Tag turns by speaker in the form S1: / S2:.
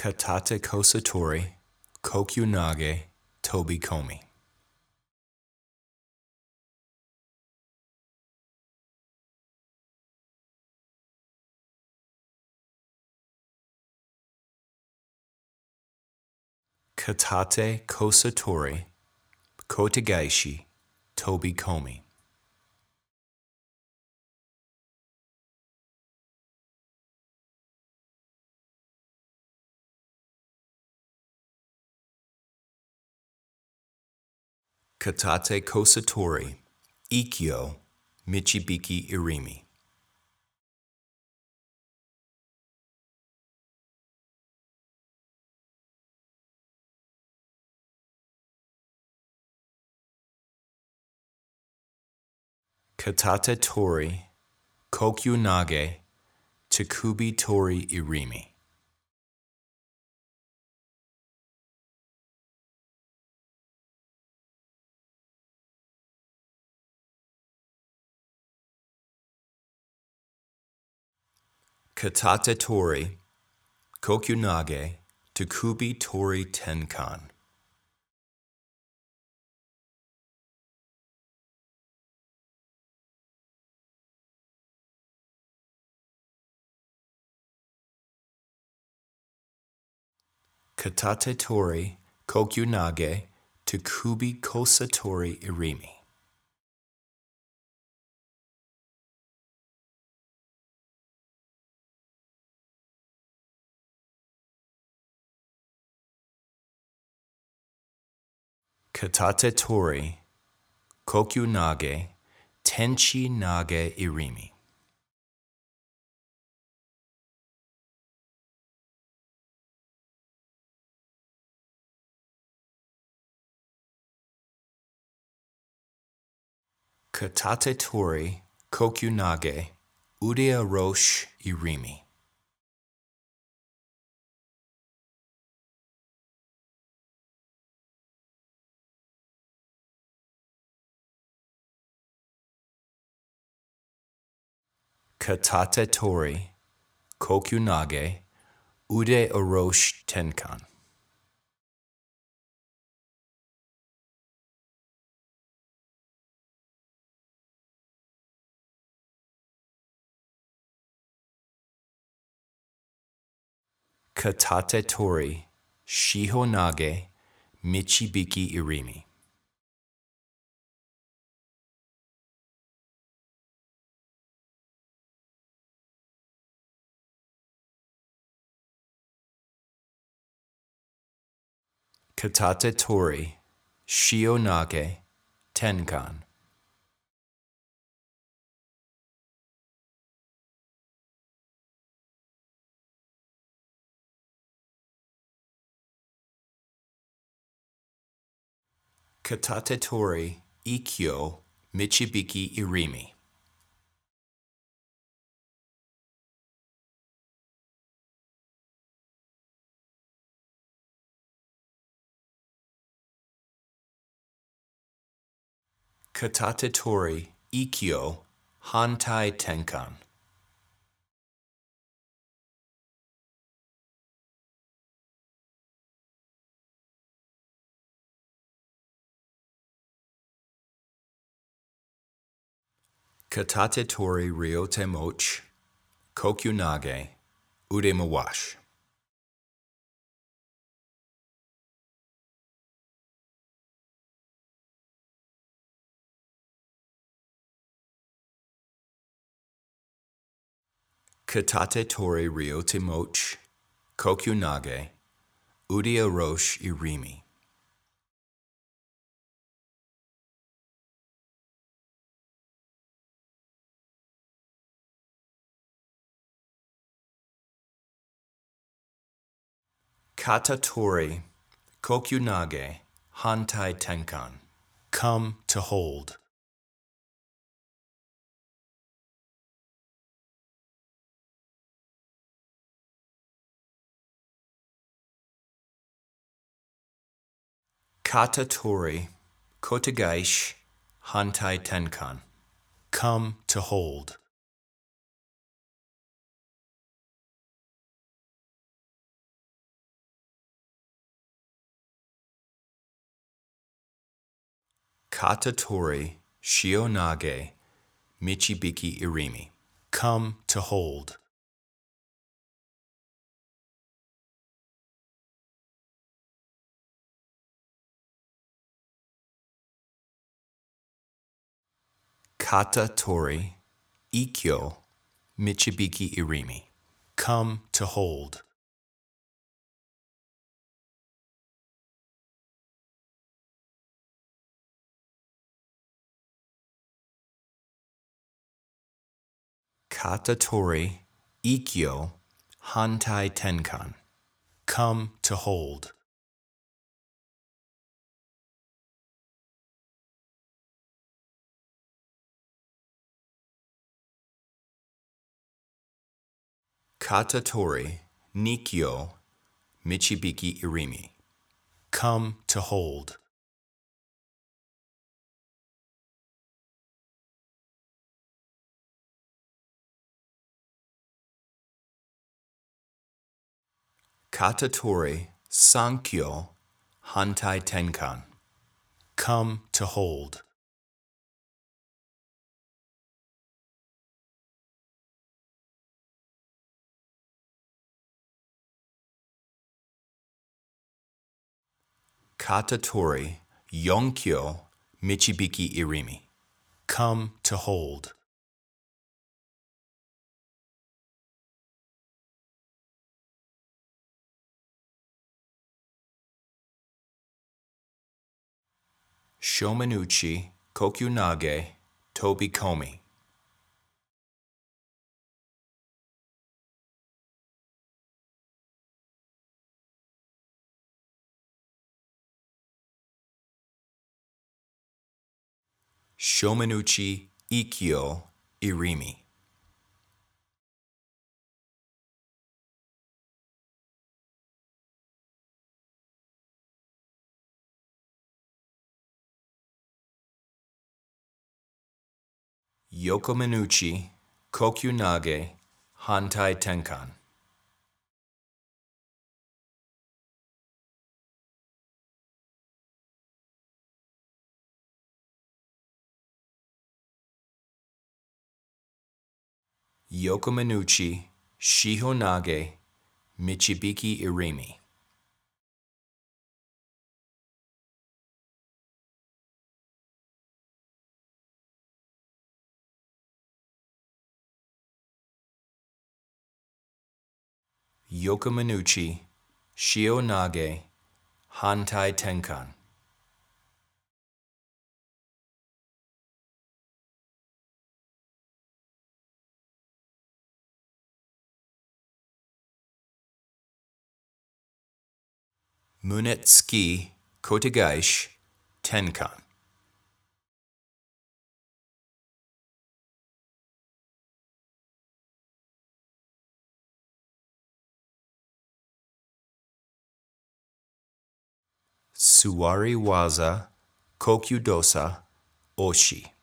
S1: Katate Kosatori, Kokyunage, Tobi Komi. Katate Kosatori, Kotegaishi, Toby Komi. Katate Kosatori, Ikkyo, Michibiki Irimi. Katate Tori, Kokyunage, Tekubi Tori Irimi. Katate Tori, Kokyunage, Tekubi Tori Tenkan. Katate Tori, Kokyunage, Tekubi Kosatori Irimi. Katate Tori, Kokyunage, Tenchi Nage Irimi. Katate Tori, Kokyunage, Ude Orosh Irimi. Katate Tori, Kokyunage, Ude Orosh Tenkan. Katate Tori, Shihonage, Michibiki Irimi. Katate Tori, Shihonage, Tenkan. Katate Tori, Ikkyo, Michibiki Irimi. Katate Tori, Ikkyo, Hantai Tenkan. Katate Tori Ryote Moch, Katate Tori Ryote Moch, Kokyunage, Ude Orosh Irimi. Kata Tori, Kokyunage, Hantai Tenkan. Come to hold. Kata Tori, Kotegaish, Hantai Tenkan. Come to hold. Kata Tori, Shihonage, Michibiki Irimi. Come to hold. Kata Tori Ikkyo Michibiki Irimi. Come to hold. Kata Tori Ikkyo Hantai Tenkan. Come to hold. Katatori Nikyo Michibiki Irimi. Come to hold. Katatori Sankyo Hantai Tenkan. Come to hold. Katatori Yonkyo Michibiki Irimi. Come to hold. Shomenuchi Kokyunage Tobi Komi. Shomenuchi Ikkyo Irimi. Yokomenuchi Kokyunage Hantai Tenkan. Yokomenuchi Shihonage Michibiki Irimi. Yokomenuchi Shihonage Hantai Tenkan. Munetsuki Kotegaish Tenkan. Suwari Waza Kokyudosa Oshi.